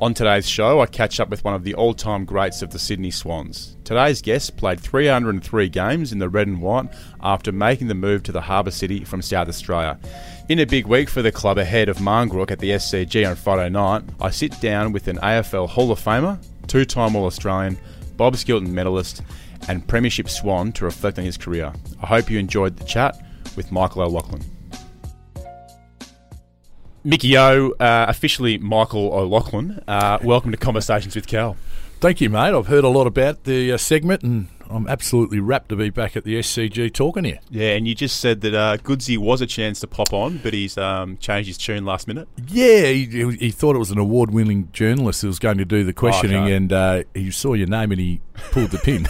On today's show, I catch up with one of the all time greats of the Sydney Swans. Today's guest played 303 games in the red and white after making the move to the Harbour City from South Australia. In a big week for the club ahead of Marn Grook at the SCG on Friday night, I sit down with an AFL Hall of Famer, two time All Australian, Bob Skilton medalist, and Premiership Swan to reflect on his career. I hope you enjoyed the chat with Michael O'Loughlin. Mickey O, uh, officially Michael O'Loughlin. Uh, welcome to Conversations with Cal. Thank you, mate. I've heard a lot about the uh, segment and I'm absolutely rapt to be back at the SCG talking here. Yeah, and you just said that uh, Goodsy was a chance to pop on, but he's um, changed his tune last minute. Yeah, he, he thought it was an award-winning journalist who was going to do the questioning, okay. and uh, he saw your name and he pulled the pin.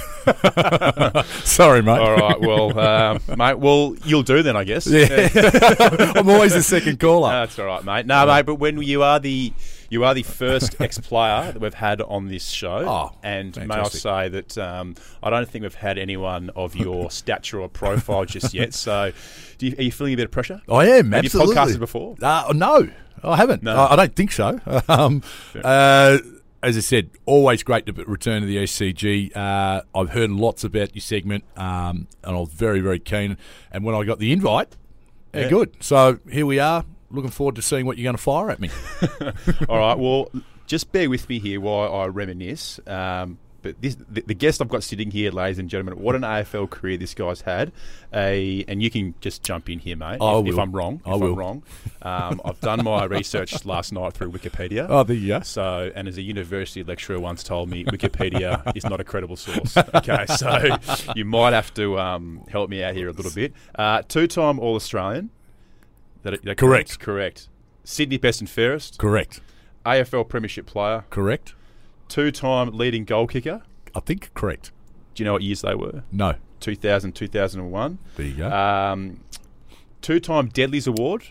Sorry, mate. All right, well, uh, mate, well, you'll do then, I guess. Yeah, I'm always the second caller. that's all right, mate. No, mate, but when you are the you are the first ex-player that we've had on this show, oh, and fantastic. may I say that um, I don't think we've had anyone of your stature or profile just yet. So, you, are you feeling a bit of pressure? I am. Have absolutely. you podcasted before? Uh, no, I haven't. No. I, I don't think so. um, uh, as I said, always great to return to the SCG. Uh, I've heard lots about your segment, um, and I was very, very keen. And when I got the invite, yeah, good. So here we are looking forward to seeing what you're going to fire at me. All right. Well, just bear with me here while I reminisce. Um, but this, the, the, guest I've got sitting here, ladies and gentlemen, what an AFL career this guy's had. A, and you can just jump in here, mate, I if, will. if I'm wrong. I will. I'm wrong, um, I've done my research last night through Wikipedia. Oh, you go. So, and as a university lecturer once told me, Wikipedia is not a credible source. Okay, so you might have to um, help me out here a little bit. Uh, two-time All-Australian. That, that correct. Correct. Sydney best and fairest. Correct. AFL Premiership player. Correct. Two-time leading goal kicker. I think correct. Do you know what years they were? No. 2000, 2001. There you go. Um, two-time Deadlies Award.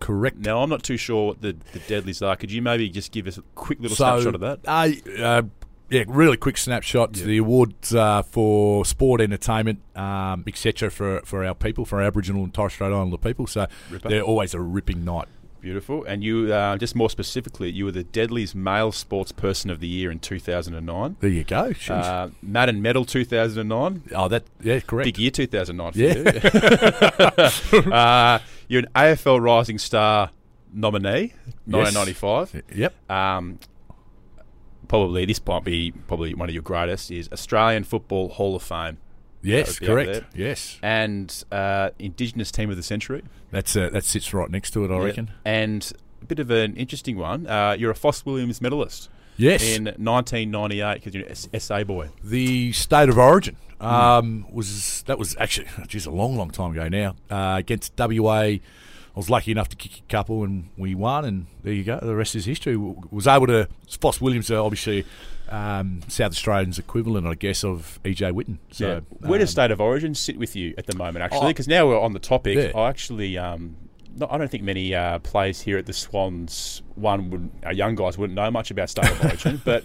Correct. Now I'm not too sure what the, the Deadlies are. Could you maybe just give us a quick little so, snapshot of that? Uh, uh, yeah, really quick snapshot. Yeah. The awards uh, for sport, entertainment, um, etc. for for our people, for our Aboriginal and Torres Strait Islander people. So Ripper. they're always a ripping night. Beautiful. And you, uh, just more specifically, you were the Deadliest Male Sports Person of the Year in 2009. There you go. Uh, Madden Medal 2009. Oh, that yeah, correct. Big year 2009 for yeah. you. uh, you're an AFL Rising Star nominee, 1995. Yes. Yep. Um, probably this might be probably one of your greatest is Australian Football Hall of Fame. Yes, correct. Yes, and uh, Indigenous Team of the Century. That's uh, that sits right next to it, I yeah. reckon. And a bit of an interesting one. Uh, you're a Foss Williams medalist. Yes, in 1998 because you're an SA boy. The state of origin um, mm. was that was actually just a long, long time ago now uh, against WA. I was lucky enough to kick a couple and we won, and there you go. The rest is history. Was able to Foss Williams, obviously um, South Australian's equivalent, I guess, of EJ Whitten. So, yeah. where does um, State of Origin sit with you at the moment? Actually, because oh, now we're on the topic, yeah. I actually. Um, I don't think many uh, players here at the Swans, one would, our young guys wouldn't know much about State of Origin, but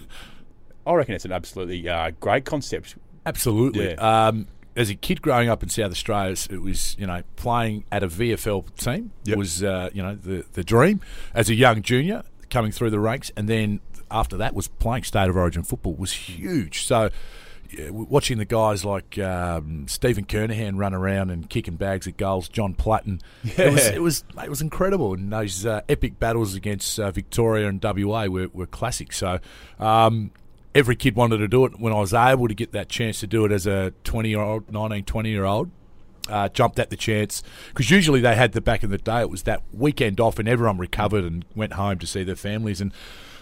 I reckon it's an absolutely uh, great concept. Absolutely. Yeah. Um, as a kid growing up in South Australia, it was you know playing at a VFL team yep. was uh, you know the the dream. As a young junior coming through the ranks, and then after that was playing state of origin football was huge. So. Yeah, watching the guys like um, Stephen Kernahan run around and kicking bags at goals, John Platten, yeah. it was it was it was incredible. And those uh, epic battles against uh, Victoria and WA were, were classic. So um, every kid wanted to do it. When I was able to get that chance to do it as a 20 year old, 19, 20 year old, uh, jumped at the chance because usually they had the back in the day. It was that weekend off and everyone recovered and went home to see their families and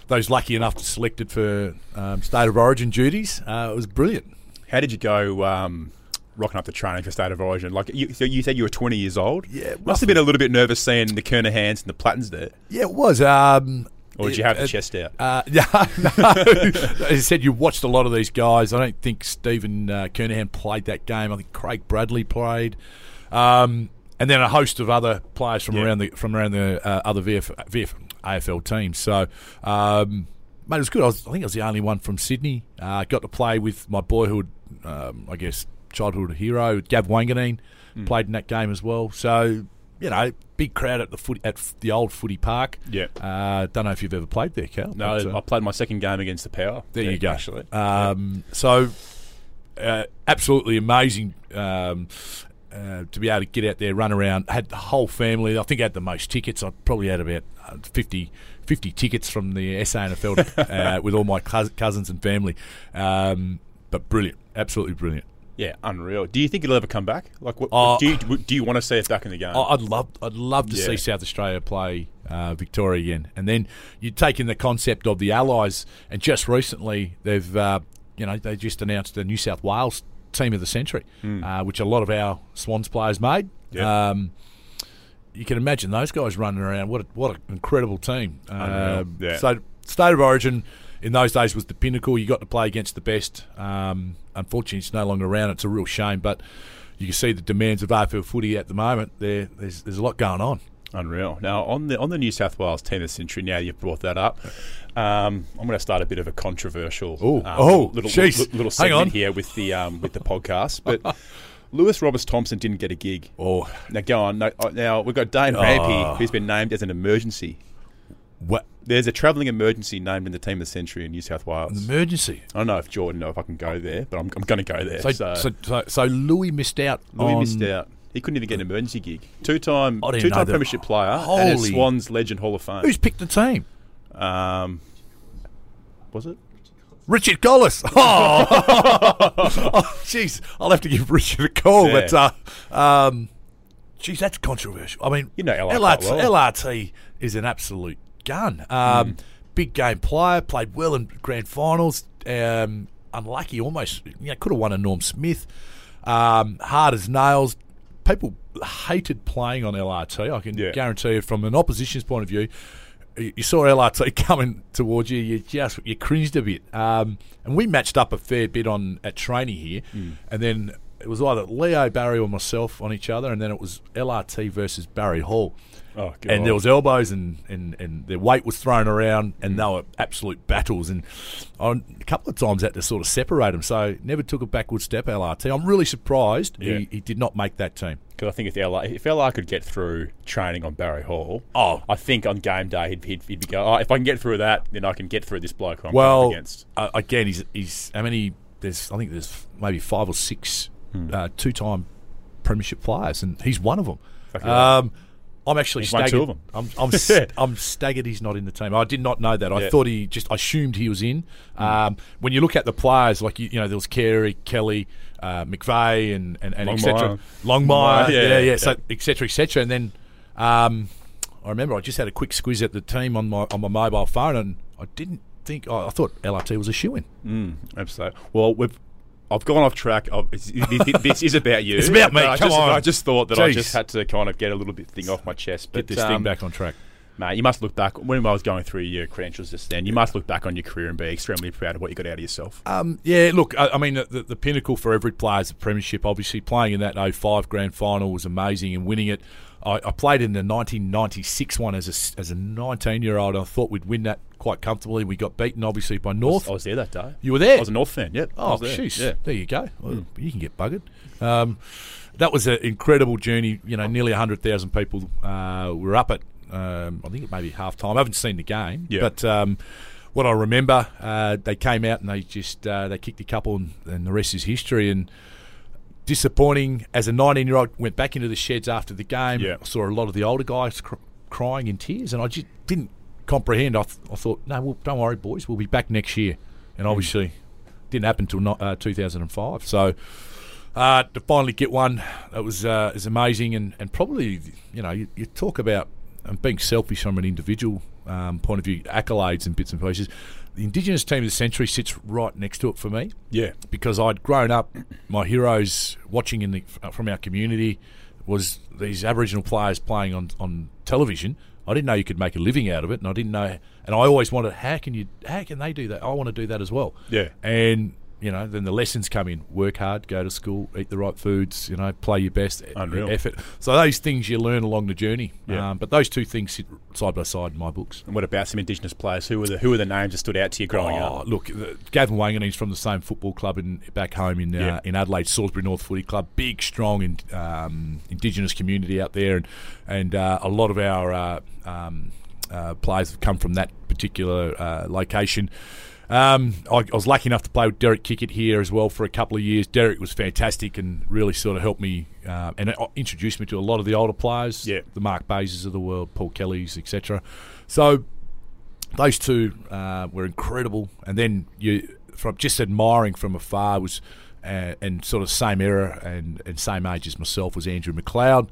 those lucky enough to select it for um, state of origin duties. Uh, it was brilliant. How did you go? Um, rocking up the training for state of origin, like you, so you said you were 20 years old. Yeah, must have been a little bit nervous seeing the Kernahans and the Plattens there. Yeah, it was. Um, or did you have the chest out? Uh, yeah, no. As I said, you watched a lot of these guys. I don't think Stephen uh, Kernahan played that game. I think Craig Bradley played. Um, and then a host of other players from Yeah. around the from around the uh, other VF, VF AFL teams. So, um, mate, it was good. I, was, I think I was the only one from Sydney. Uh, got to play with my boyhood, um, I guess, childhood hero Gav Wanganeen. Hmm. Played in that game as well. So, you know, big crowd at the foot at the old footy park. Yeah. Uh, don't know if you've ever played there, Cal. No, but, uh, I played my second game against the Power. there Yeah, you go. Actually, Um, So, uh, absolutely amazing um, uh, to be able to get out there, run around. Had the whole family. I think I had the most tickets. I probably had about uh, 50, 50 tickets from the SANFL uh, with all my cousins and family. Um, but brilliant, absolutely brilliant. Yeah, unreal. Do you think it'll ever come back? Like, what, Uh, do you do you want to see it back in the game? I'd love, I'd love to Yeah. see South Australia play uh, Victoria again, and then you take in the concept of the Allies, and just recently they've, uh, you know, they just announced the New South Wales team of the century, uh, which a lot of our Swans players made. Yeah. Um, you can imagine those guys running around. What a, what an incredible team! Um, Yeah. So state of origin in those days was the pinnacle. You got to play against the best. Um, unfortunately, it's no longer around. It's a real shame, but you can see the demands of AFL footy at the moment. There, there's there's a lot going on. Unreal. Now on the on the New South Wales team of the century. Now you've brought that up. Um, I'm going to start a bit of a controversial. Ooh. um, Oh, little little, little Hang segment on. here with the um, with the podcast, but. Lewis Roberts Thompson didn't get a gig. Oh, Now go on. No, uh, Now we've got Dane Rampe, who's been named as an emergency. What There's a travelling emergency named in the team of the century in New South Wales. emergency? I don't know if Jordan know if I can go there, but I'm, I'm going to go there. So, So, so, so, so Lewis missed out. Lewis on, missed out. He couldn't even get an emergency gig. Two-time, two-time premiership player and a Swans Legend Hall of Fame. Who's picked the team? Um, was it? Richard Colless. Oh, Oh, jeez, I'll have to give Richard a call. Yeah. But, uh, um, geez, that's controversial. I mean, You know LR LRT, well. LRT is an absolute gun. Um, Mm. Big game player, played well in grand finals. Um, unlucky, almost. You know, could have won a Norm Smith. Um, hard as nails. People hated playing on LRT. I can Yeah. guarantee you, from an opposition's point of view, you you saw LRT coming towards you, you just you cringed a bit. Um, and we matched up a fair bit on at training here, Mm. and then it was either Leo Barry or myself on each other, and then it was LRT versus Barry Hall. Oh. And there was elbows and, and, and their weight was thrown around, and they were absolute battles. And on a couple of times had to sort of separate them. So never took a backward step. LRT. I'm really surprised Yeah. he, he did not make that team. Because I think if LR, if LR could get through training on Barry Hall, Oh. I think on game day he'd, he'd, he'd be go, oh, if I can get through that, then I can get through this bloke I'm well, against. uh, again, he's he's how many? There's I think there's maybe five or six Hmm. uh, two-time premiership players, and he's one of them. Um, I'm actually He's staggered. two of 'em. I'm I'm, st- I'm staggered. He's not in the team. I did not know that. I Yeah. thought he just assumed he was in. Um, when you look at the players, like you, you know, there was Carey, Kelly, uh, McVeigh, and and, and Longmire. etc. Longmire, yeah, yeah, yeah. So etc. etc. And then um, I remember I just had a quick squiz at the team on my on my mobile phone, and I didn't think oh, I thought LRT was a shoe in. Mm, absolutely. Well, we've. I've gone off track. I've, this, is about you. It's about me, I come just, on. I just thought that I just had to kind of get a little bit thing off my chest. But Get this thing um, back on track. Mate, you must look back when I was going through your credentials just then. You must look back on your career and be extremely proud of what you got out of yourself. Um, yeah, look, I, I mean, the, the, the pinnacle for every player is the premiership. Obviously, playing in that 05 grand final was amazing, and winning it. I, I played in the 1996 one as a, as a 19 year old. I thought we'd win that quite comfortably. We got beaten, obviously, by North. I was there that day. You were there? I was a North fan. Yep. I Oh, was there. jeez. Yeah. There you go. Well, You can get buggered. Um, that was an incredible journey. You know, nearly 100,000 people uh, were up at, um, I think it may be half time. I haven't seen the game. Yeah. But um, what I remember, uh, they came out and they just uh, they kicked a couple and, and the rest is history. And disappointing as a 19 year old, went back into the sheds after the game. Yeah. I saw a lot of the older guys cr- crying in tears and I just didn't comprehend. I, th- I thought, no, well, don't worry, boys. We'll be back next year. And obviously, didn't happen until no, uh, 2005. So uh, to finally get one, that was uh, is amazing, and, and probably you know you, you talk about um, being selfish from an individual um, point of view, accolades and bits and pieces. The Indigenous team of the century sits right next to it for me Yeah. because I'd grown up. My heroes watching in the from our community was these Aboriginal players playing on on television. I didn't know you could make a living out of it, and I didn't know. And I always wanted, how can you? How can they do that? I want to do that as well. Yeah. And you know, then the lessons come in. Work hard, go to school, eat the right foods, you know, play your best Unreal. effort. So those things you learn along the journey. Yeah. Um, but those two things sit side by side in my books. And what about some Indigenous players? Who were the who were the names that stood out to you growing Oh, up? look, the, Gavin Wanganeen's from the same football club in back home in uh, Yeah. in Adelaide, Salisbury North Footy Club. Big, strong, in, um, Indigenous community out there, and and uh, a lot of our uh, um, uh, players have come from that particular uh, location. Um, I, I was lucky enough to play with Derek Kickett here as well for a couple of years. Derek was fantastic and really sort of helped me uh, and uh, introduced me to a lot of the older players, Yeah. the Mark Bazes of the world, Paul Kellys, etc. So those two uh, were incredible. And then you, from just admiring from afar, was uh, and sort of same era and, and same age as myself was Andrew McLeod.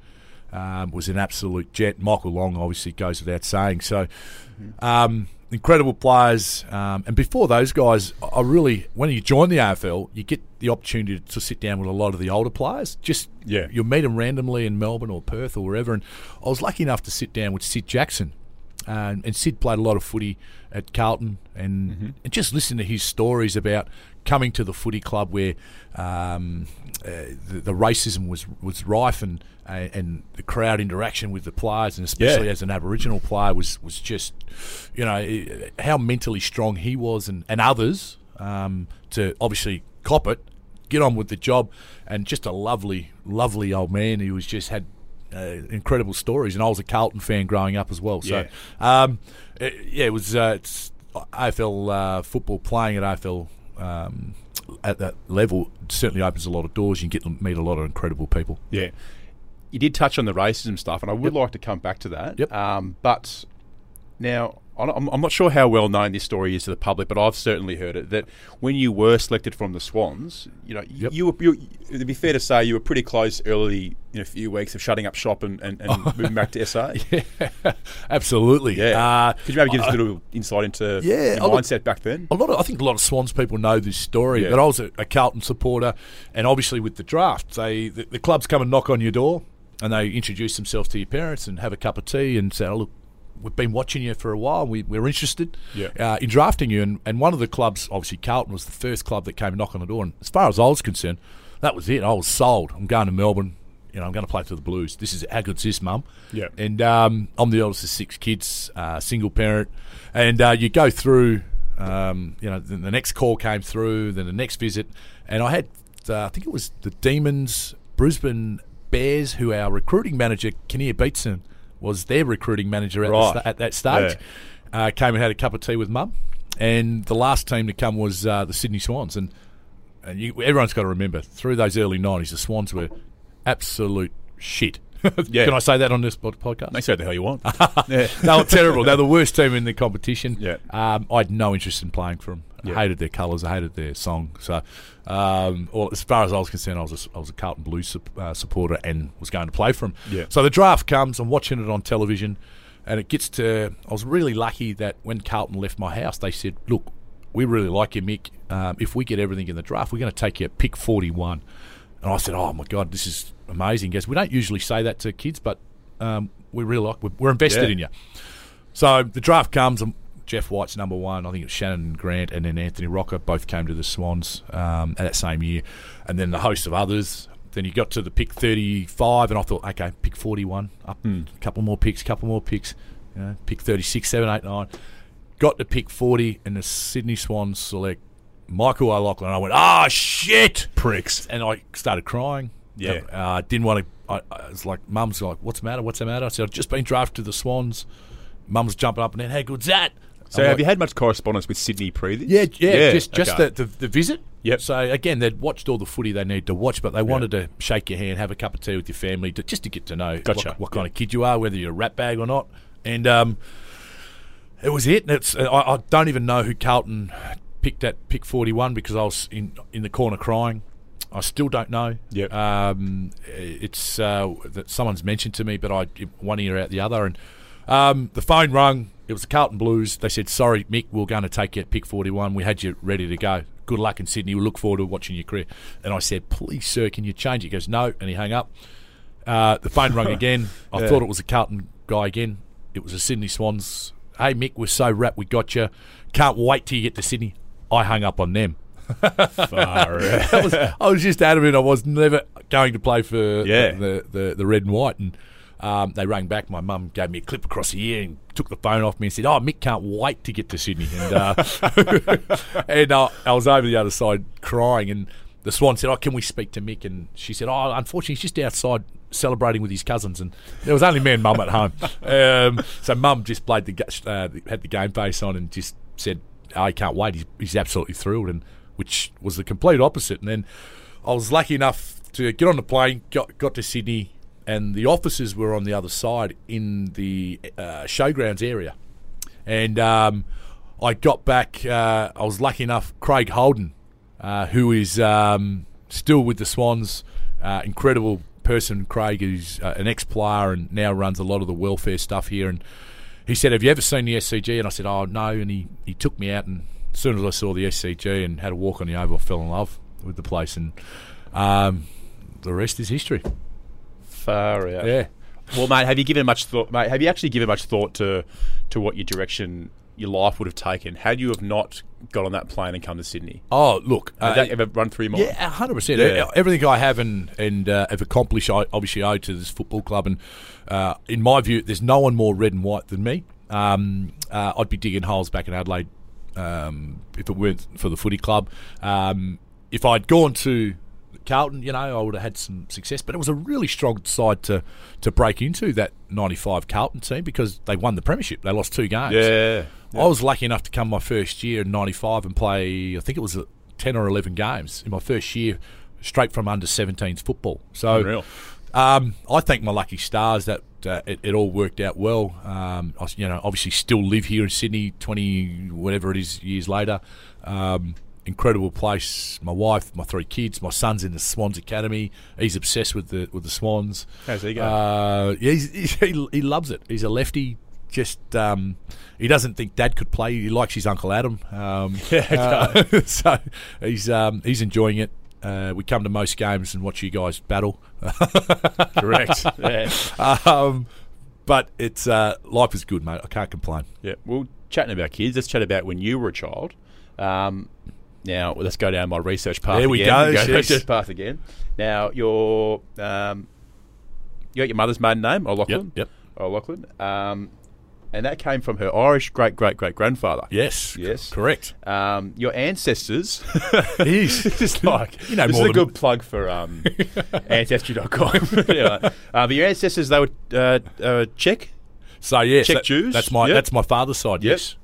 Um, was an absolute jet. Michael Long obviously goes without saying. So, um, incredible players. Um, and before those guys, I really, when you join the AFL, you get the opportunity to sit down with a lot of the older players. Just Yeah. you'll meet them randomly in Melbourne or Perth or wherever. And I was lucky enough to sit down with Syd Jackson. Uh, and Syd played a lot of footy at Carlton, and, and just listen to his stories about coming to the footy club where um, uh, the, the racism was was rife, and uh, and the crowd interaction with the players, and especially Yeah. as an Aboriginal player, was was just, you know, how mentally strong he was, and and others um, to obviously cop it, get on with the job, and just a lovely, lovely old man who was just had uh, incredible stories. And I was a Carlton fan growing up as well. So, um, uh, yeah, it was uh, it's AFL uh, football playing at AFL. Um, at that level, certainly opens a lot of doors. You can get to meet a lot of incredible people. Yeah. You did touch on the racism stuff, and I would like to come back to that. Yep. Um, but now, I'm, I'm not sure how well known this story is to the public, but I've certainly heard it that when you were selected from the Swans, you know, Yep. you were, you, it'd be fair to say you were pretty close early in a few weeks of shutting up shop and, and, and moving back to SA. Absolutely. Yeah. Uh, Could you maybe give us a little insight into Yeah, your I look- mindset back then? a lot of I think a lot of Swans people know this story, Yeah. but I was a, a Carlton supporter, and obviously with the draft, they the, the clubs come and knock on your door, and they introduce themselves to your parents and have a cup of tea and say, oh, "Look, we've been watching you for a while. We, we're interested Yeah. uh, in drafting you." And, and one of the clubs, obviously Carlton, was the first club that came and knock on the door. And as far as I was concerned, that was it. I was sold. I'm going to Melbourne. You know, I'm going to play for the Blues. This is how good's this, mum? Yeah. And um, I'm the oldest of six kids, uh, single parent, and uh, you go through. Um, you know, then the next call came through, then the next visit, and I had, uh, I think it was the Demons, Brisbane Bears, who our recruiting manager Kinnear Beatson was their recruiting manager at, Right. sta- at that stage. Uh, came and had a cup of tea with mum, and the last team to come was uh, the Sydney Swans, and and you, everyone's got to remember through those early nineties, the Swans were absolute shit. Yeah. Can I say that on this podcast? They say the hell you want. yeah. They were terrible. They're the worst team in the competition. Yeah. Um, I had no interest in playing for them. Yeah. I hated their colours. I hated their song. So, um, well, as far as I was concerned, I was a, I was a Carlton Blues sup- uh, supporter and was going to play for them. Yeah. So the draft comes. I'm watching it on television, and it gets to. I was really lucky that when Carlton left my house, they said, "Look, we really like you, Mick. Um, if we get everything in the draft, we're going to take you at pick 41." And I said, "Oh my God, this is amazing, guys. We don't usually say that to kids, but um, we really like. We're, we're invested Yeah. in you." So the draft comes, and Jeff White's number one. I think it was Shannon Grant and then Anthony Rocca both came to the Swans um, that same year, and then the host of others. Then you got to the pick 35, and I thought, okay, pick 41, up a couple more picks, couple more picks, you know, pick 36, 7, 8, 9. Got to pick 40, and the Sydney Swans select Michael O'Loughlin. I went, ah, shit! Pricks. And I started crying. Yeah. Uh, didn't want to. I, I was like, Mum's like, what's the matter? What's the matter? I said, I've just been drafted to the Swans. Mum's jumping up and down. How good's that? So I'm have like, you had much correspondence with Sydney pre this? Yeah, yeah, just just okay. the, the the visit. Yep. So again, they'd watched all the footy they need to watch, but they wanted to shake your hand, have a cup of tea with your family, to, just to get to know Gotcha. what, what kind of kid you are, whether you're a rat bag or not. And um, it was it. And It's I, I don't even know who Carlton picked at pick 41 because I was in in the corner crying. I still don't know. Yep. Um, it's uh, that someone's mentioned to me, but I one ear out the other, and um, the phone rung. It was the Carlton Blues. They said, "Sorry, Mick, we're going to take you at pick 41. We had you ready to go. Good luck in Sydney. We look forward to watching your career." And I said, "Please, sir, can you change it?" He goes, "No," and he hung up. Uh, the phone rung again. I Yeah. thought it was a Carlton guy again. It was a Sydney Swans. Hey, Mick, we're so wrapped. We got you. Can't wait till you get to Sydney. I hung up on them. I was, I was just adamant I was never going to play for Yeah. the, the, the red and white. And um, they rang back. My mum gave me a clip across the ear and took the phone off me and said, "Oh, Mick can't wait to get to Sydney." And uh, and uh, I was over the other side crying. And the Swan said, "Oh, can we speak to Mick?" And she said, "Oh, unfortunately, he's just outside." Celebrating with his cousins, and there was only me and Mum at home. Um, so Mum just played the uh, had the game face on and just said, "I can't wait." He's, he's absolutely thrilled, and which was the complete opposite. And then I was lucky enough to get on the plane, got got to Sydney, and the offices were on the other side in the uh, showgrounds area. And um, I got back. Uh, I was lucky enough. Craig Holden, uh, who is um, still with the Swans, uh, incredible person. Craig is uh, an ex-player and now runs a lot of the welfare stuff here. And he said, "Have you ever seen the SCG?" And I said, "Oh no." And he, he took me out, and as soon as I saw the SCG and had a walk on the oval, I fell in love with the place, and um, the rest is history. Far out. Yeah. Well, mate, have you given much thought? Mate, have you actually given much thought to to what your direction your life would have taken had you have not got on that plane and come to Sydney? Oh, look. Did uh, that ever run through your mind? Yeah, hundred percent. Everything I have and and uh, have accomplished, I obviously owe to this football club. And uh, in my view, there's no one more red and white than me. Um, uh, I'd be digging holes back in Adelaide um, if it weren't for the footy club. Um, if I'd gone to Carlton, you know, I would have had some success. But it was a really strong side to to break into that '95 Carlton team because they won the premiership. They lost two games. Yeah. I was lucky enough to come my first year in '95 and play. I think it was uh, ten or eleven games in my first year, straight from under 17s football. So, um, I thank my lucky stars that uh, it, it all worked out well. Um, I, you know, obviously still live here in Sydney, twenty whatever it is years later. Um, incredible place. My wife, my three kids, my son's in the Swans Academy. He's obsessed with the with the Swans. How's he going? Uh, yeah, he's, he's, he, he loves it. He's a lefty. Just um, he doesn't think Dad could play. He likes his uncle Adam. Um, uh, so he's um, he's enjoying it. Uh, we come to most games and watch you guys battle. Correct. yeah. um, but it's uh, life is good, mate. I can't complain. Yeah. Well, chatting about kids, let's chat about when you were a child. Um, now, let's go down my research path There we again. go, Go yes. research path again. Now, your um, you got your mother's maiden name, O'Loughlin. Yep, O'Loughlin. Um, and that came from her Irish great great great grandfather. Yes. Yes. Correct. Um, your ancestors. It is. Just like You know this more is a good plug for um, ancestry.com. anyway, uh, but your ancestors they were uh, uh, Czech. So yes, Czech that- Jews? That's my Yep. that's my father's side. Yep. Yes.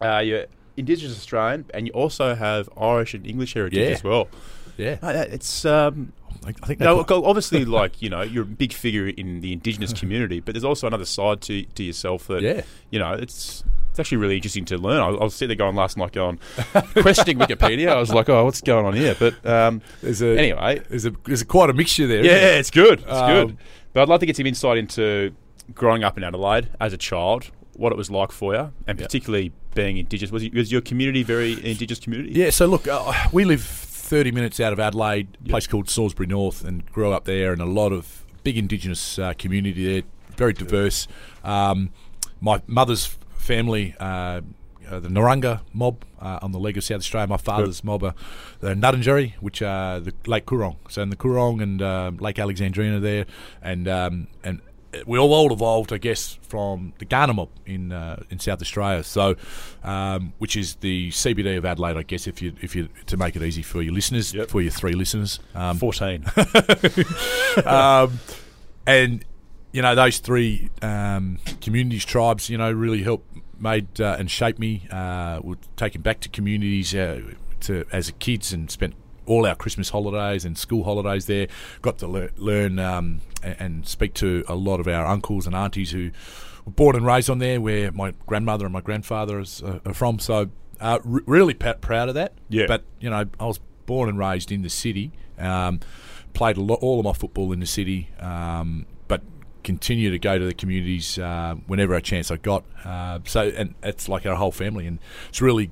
Uh, you're Indigenous Australian, and you also have Irish and English heritage Yeah. as well. Yeah. Uh, It's um, I, think no, obviously like you know you're a big figure in the Indigenous community, but there's also another side to to yourself that Yeah. you know it's. It's actually really interesting to learn. I, I was sitting there going last night, going questioning Wikipedia. I was like, "Oh, what's going on here?" But um, there's a anyway, there's a there's a quite a mixture there. yeah, there? it's good. It's Um, good. But I'd like to get some insight into growing up in Adelaide as a child, what it was like for you, and particularly being Indigenous. Was, was your community very Indigenous community? Yeah, so look, uh, we live 30 minutes out of Adelaide, a place called Salisbury North, and grew up there, and a lot of big Indigenous uh, community there, very diverse. Um, my mother's family, uh, uh, the Narunga mob uh, on the leg of South Australia. My father's mob are the Ngarrindjeri, which are the Lake Coorong. So in the Coorong and um, Lake Alexandrina there, and um, and we all, evolved, I guess, from the Kaurna in uh, in South Australia. So, um, which is the CBD of Adelaide, I guess, if you if you to make it easy for your listeners, Yep. for your three listeners. Um, fourteen. um, and you know those three um, communities, tribes, you know, really helped made uh, and shaped me. Uh, we're taken back to communities uh, to as kids and spent all our Christmas holidays and school holidays there. Got to lear- learn um, and, and speak to a lot of our uncles and aunties who were born and raised on there, where my grandmother and my grandfather is, uh, are from. So uh, r- really pa- proud of that. Yeah. But you know, I was born and raised in the city. Um, played a lot, all of my football in the city, um, but continue to go to the communities uh, whenever a chance I got. Uh, so, and it's like our whole family, and it's really,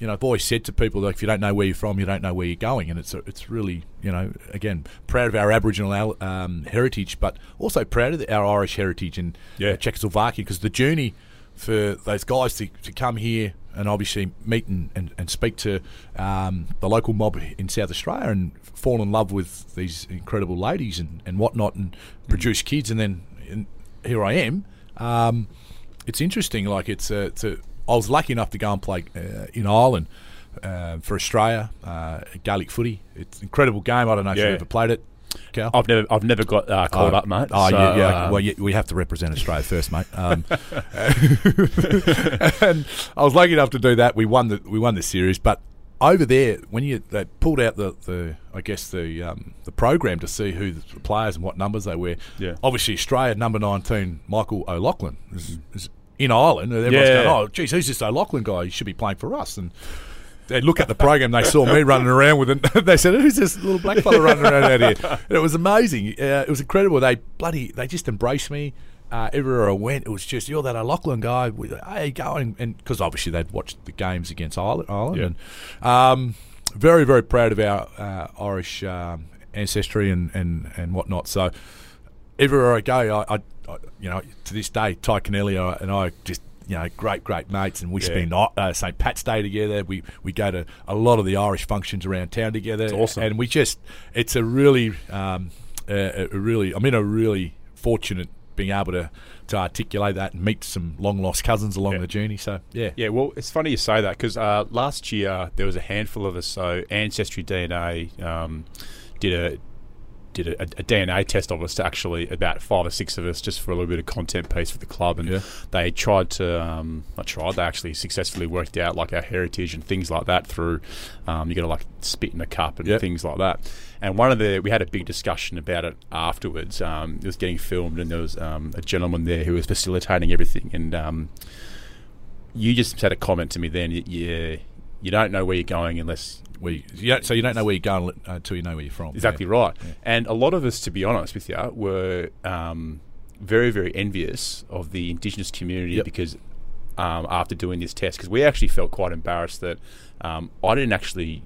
you know, I've always said to people that if you don't know where you're from, you don't know where you're going, and it's it's really, you know, again, proud of our Aboriginal um, heritage, but also proud of the, our Irish heritage and Yeah. Czechoslovakia because the journey for those guys to, to come here and obviously meet and, and, and speak to um, the local mob in South Australia and fall in love with these incredible ladies and, and whatnot and produce kids. And then and here I am. Um, it's interesting. Like it's a, it's a, I was lucky enough to go and play uh, in Ireland uh, for Australia, uh, Gaelic footy. It's an incredible game. I don't know if Yeah. you've ever played it. Cal? I've never, I've never got uh, called Oh, up, mate. Oh, So, yeah, yeah. um, well, we have to represent Australia first, mate. Um, and I was lucky enough to do that. We won the we won the series, but over there, when you they pulled out the, the I guess the um, the program to see who the players and what numbers they wear. Yeah. Obviously, Australia number nineteen, Michael O'Loughlin, is, is in Ireland, and everyone's Yeah. going, "Oh, geez, who's this O'Loughlin guy? He should be playing for us." And they look at the program, they saw me running around with it. They said, "Who's this little black fella running around out here?" And it was amazing. Uh, it was incredible. They bloody, they just embraced me. Uh, everywhere I went, it was just you're that O'Loughlin guy. We- Hey, going and because obviously they'd watched the games against Ireland, Ireland Yeah. and um, very, very proud of our uh, Irish um, ancestry and, and, and whatnot. So everywhere I go, I, I you know, to this day, Tadhg uh, and I just, you know, great, great mates, and we Yeah. spend uh, St. Pat's Day together. We we go to a lot of the Irish functions around town together. It's awesome. and we just, it's a really, um, uh, a really, I'm in a really fortunate being able to to articulate that and meet some long lost cousins along Yeah. the journey. So yeah, Yeah, well, it's funny you say that because uh, last year there was a handful of us. So Ancestry DNA um, did a did a, a DNA test of us to actually about five or six of us just for a little bit of content piece for the club, and Yeah. they tried to um, not tried they actually successfully worked out like our heritage and things like that through um, you got to like spit in a cup and Yep. things like that. And one of the we had a big discussion about it afterwards. Um, it was getting filmed, and there was um, a gentleman there who was facilitating everything, and um, you just had a comment to me then. You, you, don't know where you're going unless we you so you don't know where you're going uh, until you know where you're from. exactly Yeah. right. And a lot of us, to be honest with you, were um, very, very envious of the Indigenous community Yep. because um, after doing this test, because we actually felt quite embarrassed that um, I didn't actually.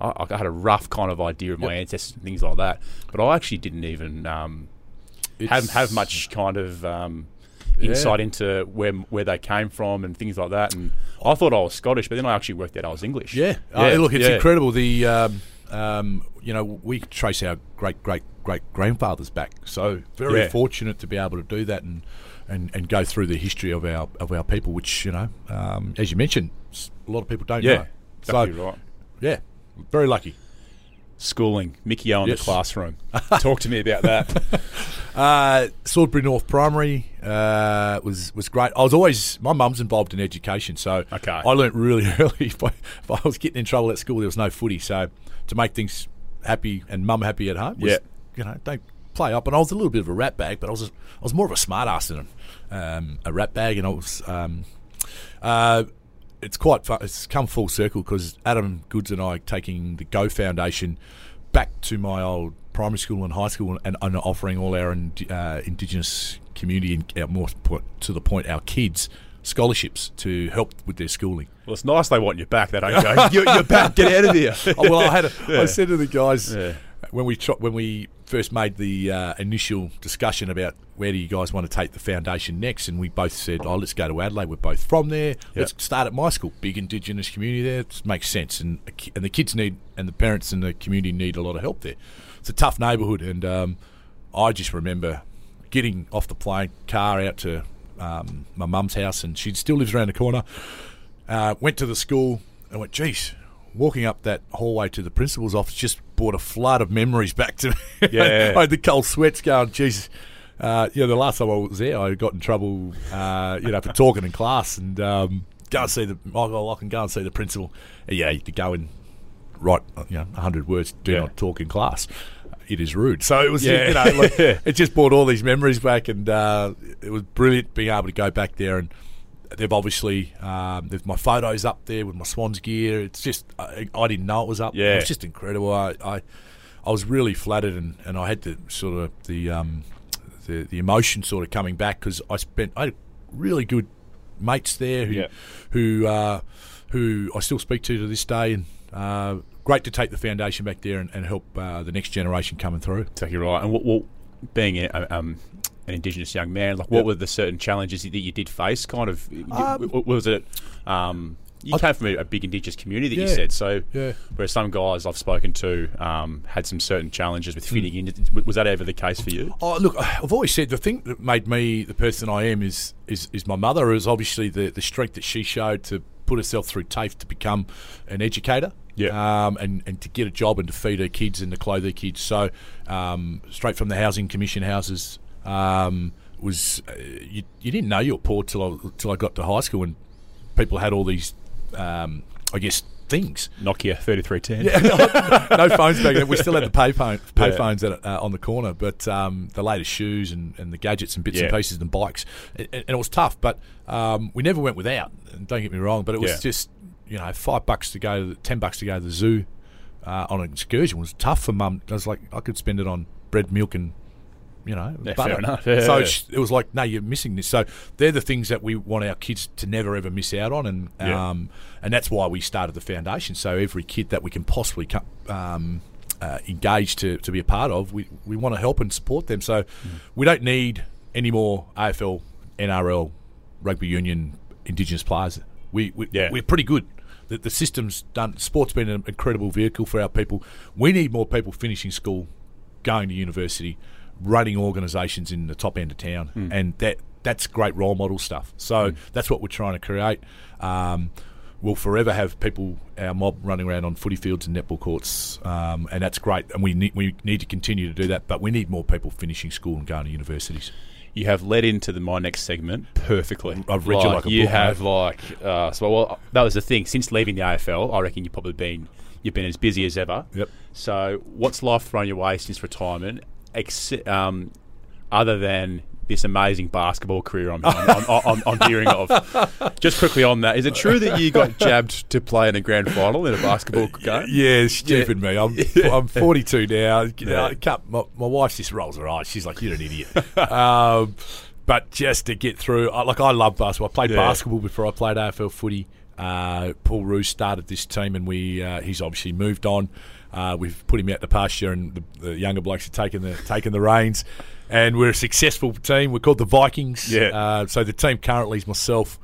I, I had a rough kind of idea of my Yep. ancestors and things like that, but I actually didn't even um, have have much kind of um, Yeah. insight into where where they came from and things like that. And I thought I was Scottish, but then I actually worked out I was English. Yeah. Uh, look, it's yeah. incredible. The um, um, you know we trace our great great great grandfathers back. So very Yeah. fortunate to be able to do that and, and, and go through the history of our of our people, which you know, um, as you mentioned, a lot of people don't Yeah, know. exactly so right. yeah, very lucky. Schooling, Mickey O in Yes. the classroom. Talk to me about that. Uh, Salisbury North Primary uh, was was great. I was always my mum's involved in education, so Okay. I learnt really early. If I, if I was getting in trouble at school, there was no footy, so to make things happy and mum happy at home, was, Yeah. you know, don't play up. And I was a little bit of a rat bag, but I was I was more of a smart ass than um, a rat bag, and I was. Um, uh, it's quite fun. It's come full circle because Adam Goodes and I are taking the Go Foundation back to my old primary school and high school and, and offering all our uh, Indigenous community and our more point, to the point our kids scholarships to help with their schooling. well, it's nice they want you back. They don't go, you're, you're back, get out of here. oh, well, I had a, I said to the guys Yeah. When we when we first made the uh, initial discussion about where do you guys want to take the foundation next, and we both said, "Oh, let's go to Adelaide. We're both from there. Let's start at my school. Big Indigenous community there. It makes sense, and and the kids need and the parents and the community need a lot of help there. It's a tough neighbourhood, and um, I just remember getting off the plane, car out to um, my mum's house, and she still lives around the corner. Uh, went to the school and went, geez, walking up that hallway to the principal's office just brought a flood of memories back to me. Yeah. I had the cold sweats going, Jesus. Uh, you know, the last time I was there, I got in trouble, uh, you know, for talking in class and um, go and see the, Michael, I can go and see the principal. Yeah, you go and write, you know, 100 words, do Yeah. not talk in class. It is rude. So it was, Yeah. you know, like, it just brought all these memories back and uh, it was brilliant being able to go back there and they've obviously um, there's my photos up there with my Swans gear. It's just I, I didn't know it was up. Yeah. it's just incredible. I, I I was really flattered and, and I had the sort of the um, the the emotion sort of coming back because I spent I had really good mates there who Yeah. who uh, who I still speak to to this day and. Uh, great to take the foundation back there and, and help uh, the next generation coming through. Exactly right. And what, what being a, um, an Indigenous young man, like what Yep. were the certain challenges that you did face? Kind of, Um, was it um, you I- came from a, a big Indigenous community that you said. So, Yeah. whereas some guys I've spoken to um, had some certain challenges with fitting in. Was that ever the case for you? Oh, look, I've always said the thing that made me the person I am is is, is my mother. Is obviously the, the strength that she showed to put herself through TAFE to become an educator. Yeah. Um, and, and to get a job and to feed her kids and to clothe her kids. So, um, straight from the housing commission houses, um, was uh, you, you didn't know you were poor till I, till I got to high school and people had all these, um, I guess, things. Nokia thirty three ten. no phones back then. We still had the pay, phone, pay Yeah. phones at, uh, on the corner, but um, the latest shoes and, and the gadgets and bits and pieces and bikes. And, and it was tough, but um, we never went without. And don't get me wrong, but it was Yeah. just, you know, five bucks to go, ten bucks to go to the zoo uh, on an excursion was tough for mum. I was like, I could spend it on bread, milk, and you know, Yeah, butter. fair enough. Yeah, so it was like, no, you're missing this. So they're the things that we want our kids to never ever miss out on, and um, and that's why we started the foundation. So every kid that we can possibly co- um, uh, engage to, to be a part of, we, we want to help and support them. So Mm. we don't need any more AFL, NRL, rugby union, Indigenous players. We, we Yeah. we're pretty good. The, the system's done. Sport's been an incredible vehicle for our people. We need more people finishing school, going to university, running organisations in the top end of town, Hmm. and that that's great role model stuff. So that's what we're trying to create. Um, we'll forever have people, our mob, running around on footy fields and netball courts, um, and that's great. And we need we need to continue to do that. But we need more people finishing school and going to universities. You have led into the my next segment perfectly. I've read you like a you book, have mate. like uh, so. Well, that was the thing. Since leaving the AFL, I reckon you've probably been you've been as busy as ever. Yep. So, what's life thrown your way since retirement, ex- um, other than this amazing basketball career I'm, I'm, I'm, I'm, I'm hearing of? Just quickly on that, is it true that you got jabbed to play in a grand final in a basketball game? Yeah, stupid me. I'm I'm 42 now. You know, Yeah. My, my wife just rolls her eyes. She's like, "You're an idiot." um, but just to get through, I, like I love basketball. I played Yeah. basketball before I played AFL footy. Uh, Paul Roos started this team, and we uh, he's obviously moved on. Uh, we've put him out the pasture, and the, the younger blokes have taken the taken the reins. And we're a successful team. We're called the Vikings. Yeah. Uh, so the team currently is myself,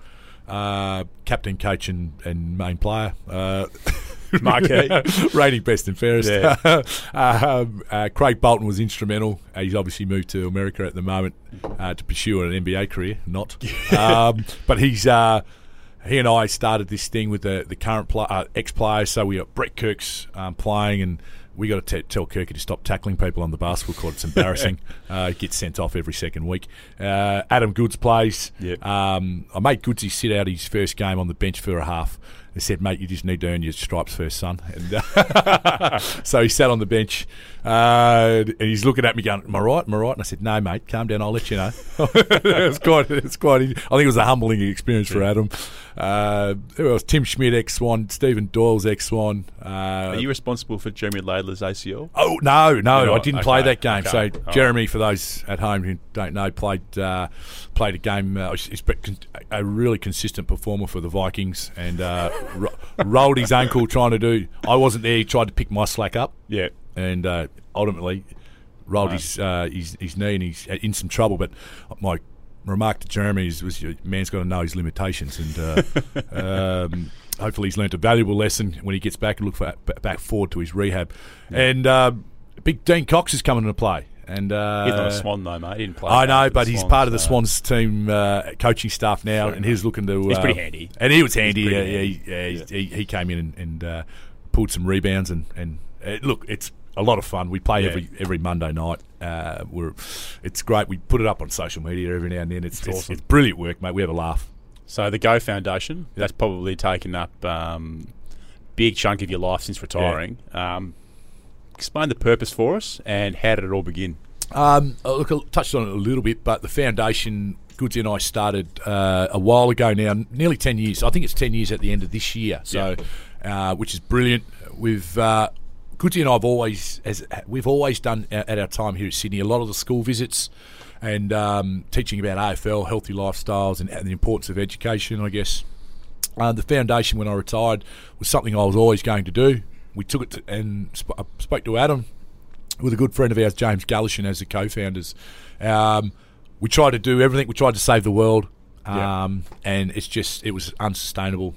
uh, captain, coach, and, and main player. Uh, Marquee. rating best and fairest. Yeah. um, uh, Craig Bolton was instrumental. Uh, he's obviously moved to America at the moment uh, to pursue an NBA career. Not, um, but he's uh, he and I started this thing with the the current pl- uh, ex players. So we got Brett Kirk's um, playing and. We got to t- tell Kirky to stop tackling people on the basketball court. It's embarrassing. uh, he gets sent off every second week. Uh, Adam Goodes plays. Yep. Um, I made Goodsy sit out his first game on the bench for a half. They said, mate, you just need to earn your stripes first, son. And uh, so he sat on the bench uh, and he's looking at me going, am I right? Am I right? And I said, no, mate, calm down. I'll let you know. it's quite, it's quite, I think it was a humbling experience for Adam. Uh, who else? Tim Schmidt, ex-Swan. Stephen Doyle's ex-Swan. Uh, Are you responsible for Jeremy Laidler's ACL? Oh no, no, I didn't play that game. okay, So all right. Jeremy, for those at home who don't know, played uh, played a game. Uh, he's been con- a really consistent performer for the Vikings, and uh, ro- rolled his ankle trying to do. I wasn't there. He tried to pick my slack up, Yeah. And uh, ultimately rolled his, uh, his his knee, and he's in some trouble. But my remark to Jeremy is, was, "Your man's got to know his limitations, and uh, um, hopefully he's learnt a valuable lesson when he gets back and look for, back forward to his rehab. And uh, big Dean Cox is coming into play, and uh, He's not a Swan, though, mate. He didn't play. I know, but he's Swans, part of the Swans team uh, coaching staff now, and he's looking to. He's uh, pretty handy. and he was handy. pretty yeah, yeah, yeah, He, he came in and, and uh, pulled some rebounds, and and uh, look, it's a lot of fun. We play Yeah. every every Monday night. Uh, we're it's great. We put it up on social media every now and then. It's it's, awesome. it's brilliant work, mate. We have a laugh. So the Go Foundation, that's probably taken up um, big chunk of your life since retiring. Um, explain the purpose for us and how did it all begin? Um, uh, look, I touched on it a little bit, but the foundation, Goodsy and I started uh, a while ago now, nearly 10 years. I think it's 10 years at the end of this year, so uh, which is brilliant. We've uh, Goodsy and I have always, as we've always done at at our time here at Sydney, a lot of the school visits and um, teaching about AFL, healthy lifestyles, and, and the importance of education, I guess. Uh, the foundation, when I retired, was something I was always going to do. We took it to, and sp- I spoke to Adam, with a good friend of ours, James Gallichan, as the co-founders. Um, we tried to do everything. We tried to save the world, Yeah. um, and it's just it was unsustainable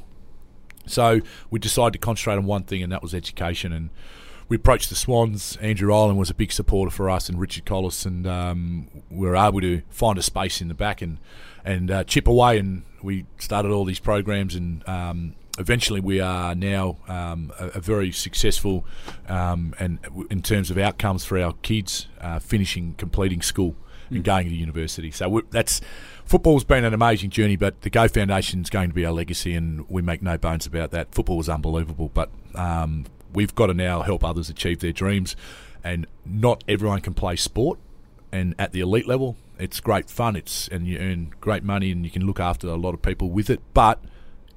So we decided to concentrate on one thing, and that was education. And we approached the Swans. Andrew Ireland was a big supporter for us, and Richard Colless, and um, we were able to find a space in the back and and uh, chip away. And we started all these programs, and um, eventually we are now um, a, a, very successful um, and in terms of outcomes for our kids, uh, finishing, completing school, and mm. going to university. So that's football's been an amazing journey, but the Go Foundation is going to be our legacy, and we make no bones about that. Football was unbelievable, but um, we've got to now help others achieve their dreams. And not everyone can play sport, and at the elite level, it's great fun. It's and you earn great money, and you can look after a lot of people with it. But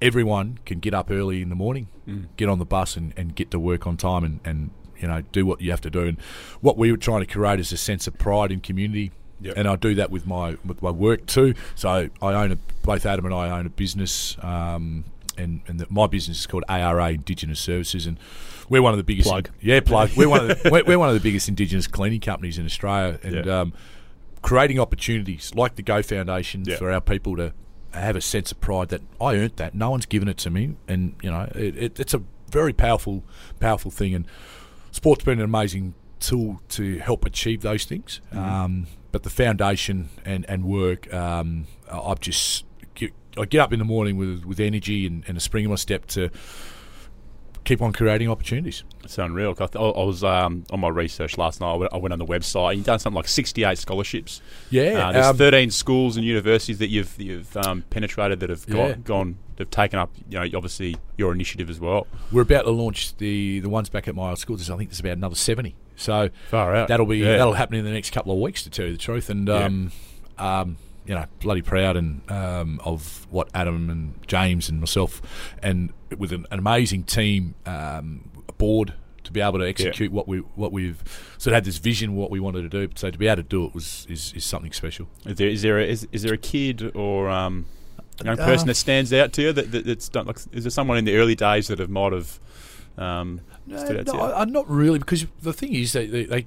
everyone can get up early in the morning, mm. get on the bus, and, and get to work on time, and, and you know do what you have to do. And what we were trying to create is a sense of pride in community Yep. And I do that with my with my work too. So I own a, both Adam and I own a business, um, and and the, my business is called ARA Indigenous Services, and we're one of the biggest. Plug. In, yeah, plug. We're one of the, we're, we're, one of the biggest Indigenous cleaning companies in Australia, and yep. um, creating opportunities like the Go Foundation yep. for our people to have a sense of pride that I earned that. No one's given it to me, and you know it, it, it's a very powerful, powerful thing. And sport's been an amazing tool to help achieve those things. Mm-hmm. Um, but the foundation and and work, um, I've just I get up in the morning with with energy and, and a spring in my step to keep on creating opportunities. It's unreal. I, was um, on my research last night. I went on the website. You've done something like 68 scholarships. Yeah, uh, there's um, 13 schools and universities that you've you've um, penetrated that have got, yeah. gone, have taken up. You know, obviously your initiative as well. We're about to launch the the ones back at my old school. There's, I think there's about another 70. So Far out. that'll be yeah. that'll happen in the next couple of weeks, to tell you the truth. And um, um, you know, bloody proud and um, of what Adam and James and myself, and with an, an amazing team, um, board to be able to execute yeah. what we what we've sort of had this vision what we wanted to do. So to be able to do it was is, is something special. Is there is there a, is, is there a kid or um, young person uh, that stands out to you that, that that's done, like is there someone in the early days that have might have um, no, no I, am not really because the thing is they, they, they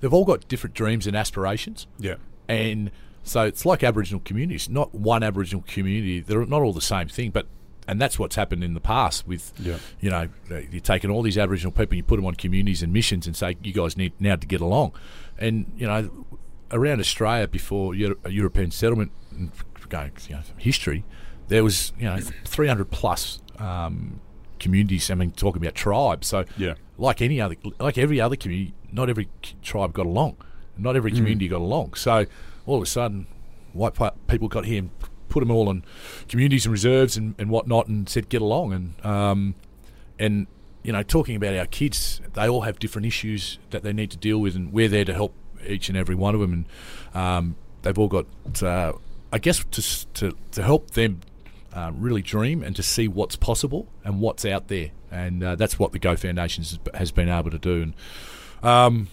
they've all got different dreams and aspirations. Yeah, and so it's like Aboriginal communities. Not one Aboriginal community. They're not all the same thing, but and that's what's happened in the past with, yeah. you know, you're taking all these Aboriginal people, and you put them on communities and missions, and say you guys need now to get along, and you know, around Australia before European settlement, going you know, history, there was you know 300 plus um, communities. I mean, talking about tribes. So, yeah. like any other, like every other community, not every tribe got along. Not every mm. community mm. got along. So, all of a sudden, white people got here and put them all in communities and reserves and, and whatnot, and said get along. And um, and you know, talking about our kids, they all have different issues that they need to deal with, and we're there to help each and every one of them. And um, they've all got, uh, I guess, to to to help them uh, really dream and to see what's possible and what's out there. And uh, that's what the Go Foundation has been able to do. And um,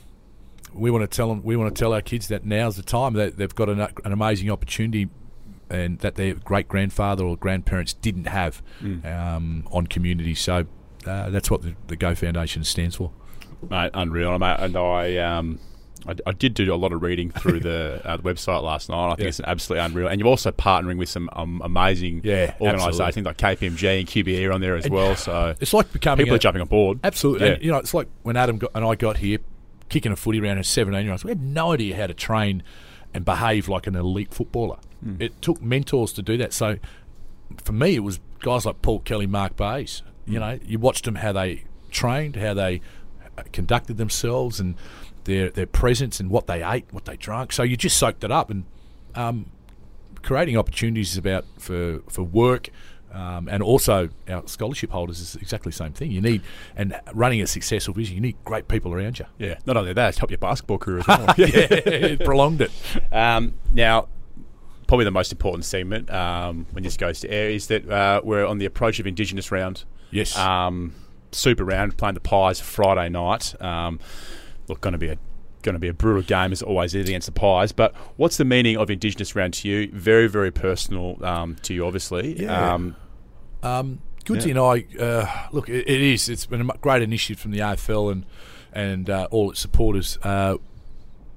we want to tell them, we want to tell our kids that now's the time that they've got an, an amazing opportunity. And that their great grandfather or grandparents didn't have mm. um, on community, so uh, that's what the, the Go Foundation stands for. Mate, unreal, mate. And I, um, I, I, did do a lot of reading through the, uh, the website last night. I think yeah. it's absolutely unreal. And you're also partnering with some um, amazing yeah, organisations like KPMG and QBE are on there as and well. So it's like becoming people a, are jumping on board. Absolutely. Yeah. And, you know, it's like when Adam got, and I got here, kicking a footy around as 17 year olds. We had no idea how to train and behave like an elite footballer. Mm. It took mentors to do that. So for me, it was guys like Paul Kelly, Mark Bayes. You hmm. know, you watched them how they trained, how they uh, conducted themselves, and their their presence and what they ate, what they drank. So you just soaked it up, and um, creating opportunities is about for for work. Um, and also, our scholarship holders is exactly the same thing. You need, and running a successful vision, you need great people around you. Yeah, not only that, it's helped your basketball career as well. yeah, it prolonged it. Um, now, probably the most important segment um, when this goes to air is that uh, we're on the approach of Indigenous round. Yes. Um, super round, playing the Pies Friday night. Um, look, going to be a going to be a brutal game as always is against the Pies. But what's the meaning of Indigenous round to you? Very, very personal um, to you, obviously. Yeah. Um, um, Goodsy yeah. and I uh, look. It, it is. It's been a great initiative from the AFL and and uh, all its supporters. Uh,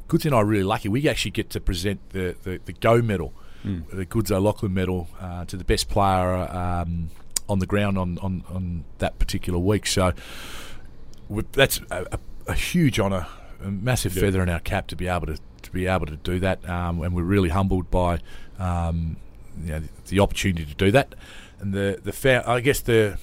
Goodsy and I are really lucky. We actually get to present the the, the Go medal, mm. the Goodes O'Loughlin medal, uh, to the best player. Um, on the ground on, on, on that particular week. So that's a, a, a huge honour, a massive feather in our cap to be able to to be able to do that, um, and we're really humbled by um, you know, the, the, opportunity to do that. And the the I guess the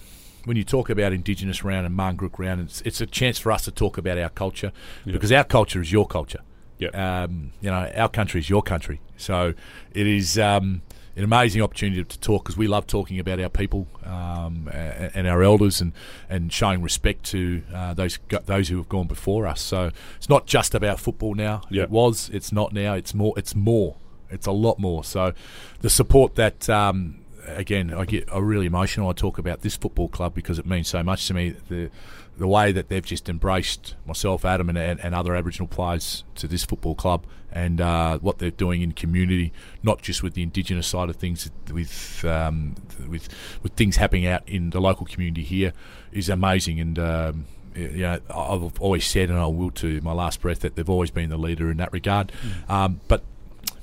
when you talk about Indigenous round and Marn Grook round, it's, it's a chance for us to talk about our culture because our culture is your culture. Yeah. Um, you know, our country is your country, so it is. Um, an amazing opportunity to talk because we love talking about our people um, and, and, our elders and, and showing respect to uh, those those who have gone before us. So it's not just about football now. Yep. It was. It's not now. It's more. It's more. It's a lot more. So the support that. Um, again, I get I'm really emotional. I talk about this football club because it means so much to me. The the way that they've just embraced myself, Adam, and, and other Aboriginal players to this football club, and uh, what they're doing in community, not just with the Indigenous side of things, with um, with with things happening out in the local community here, is amazing. And um, you know, I've always said, and I will to my last breath, that they've always been the leader in that regard. Mm. Um, but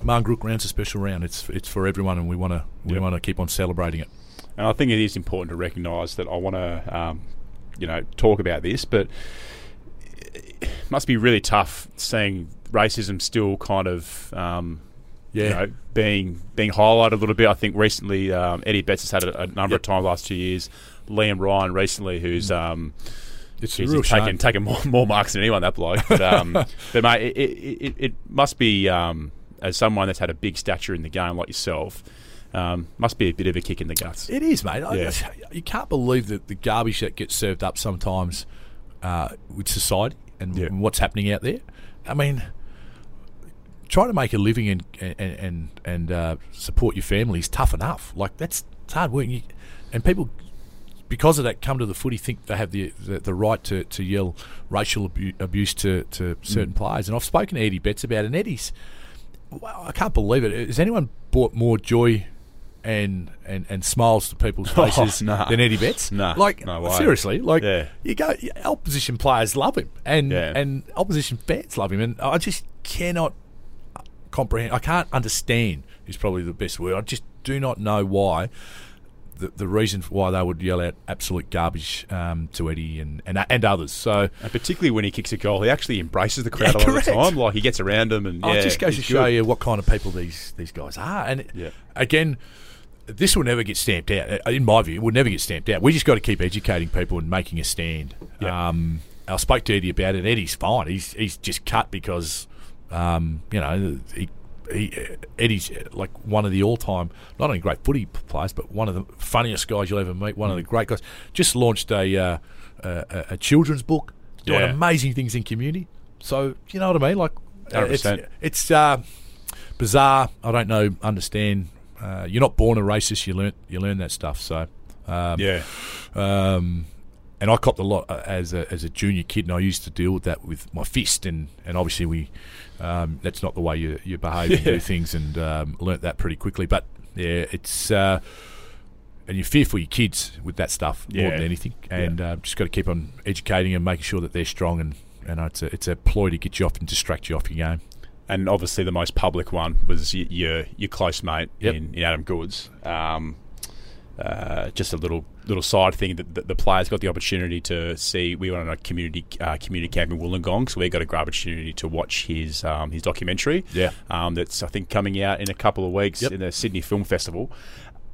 Marn Grook round's a special round. It's it's for everyone, and we want to we yep. want to keep on celebrating it. And I think it is important to recognise that I want to um, you know talk about this, but it must be really tough seeing racism still kind of um, yeah. You know, being being highlighted a little bit. I think recently um, Eddie Betts has had a, a number yep. of times last two years. Liam Ryan recently, who's mm. um, it's real taken taken more, more marks than anyone that bloke. But um, but mate, it, it, it must be um, as someone that's had a big stature in the game like yourself. Um, must be a bit of a kick in the guts. It is, mate. Yeah. I, you can't believe that the garbage that gets served up sometimes uh, with society and, yeah. what's happening out there. I mean, trying to make a living and and and, and uh, support your family is tough enough. Like that's it's hard work. You, and people, because of that, come to the footy think they have the the, the right to, to yell racial abu- abuse to, to certain mm. players. And I've spoken to Eddie Betts about it. And Eddie's, well, I can't believe it. Has anyone brought more joy and, and, and smiles to people's oh, faces oh, nah. than Eddie Betts. Nah, like no seriously, like yeah. you go, opposition players love him, and yeah. and opposition fans love him, and I just cannot uh, comprehend. I can't understand. Is probably the best word. I just do not know why. The, the reason why they would yell out absolute garbage um, to Eddie and, and and others. So and particularly when he kicks a goal, he actually embraces the crowd yeah, all the time. Like he gets around them, and oh, yeah, it just goes to show you what kind of people these these guys are. And yeah. again, this will never get stamped out. In my view, it will never get stamped out. We just got to keep educating people and making a stand. Um, I spoke to Eddie about it. Eddie's fine. He's he's just cut because um, you know he, he, Eddie's like one of the all-time not only great footy players, but one of the funniest guys you'll ever meet. One of the great guys. Just launched a uh, a, a, children's book, doing yeah. amazing things in community. So you know what I mean? Like uh, it's it's uh, bizarre. I don't know, understand uh, you're not born a racist. You learn you learn that stuff. So um, yeah. Um, and I copped a lot uh, as a, as a junior kid, and I used to deal with that with my fist, and, and obviously we um, that's not the way you, you behave and do things, and um, learnt that pretty quickly. But yeah, it's uh, and you fear for your kids with that stuff yeah. more than anything, and yeah. uh, just got to keep on educating and making sure that they're strong, and and it's a it's a ploy to get you off and distract you off your game and obviously the most public one was your your close mate yep. in, in, Adam Goodes. Um, uh, just a little little side thing that the, the, players got the opportunity to see. We went on a community uh, community camp in Wollongong, so we got a great opportunity to watch his um, his documentary. Yeah, um, that's I think coming out in a couple of weeks yep. in the Sydney Film Festival.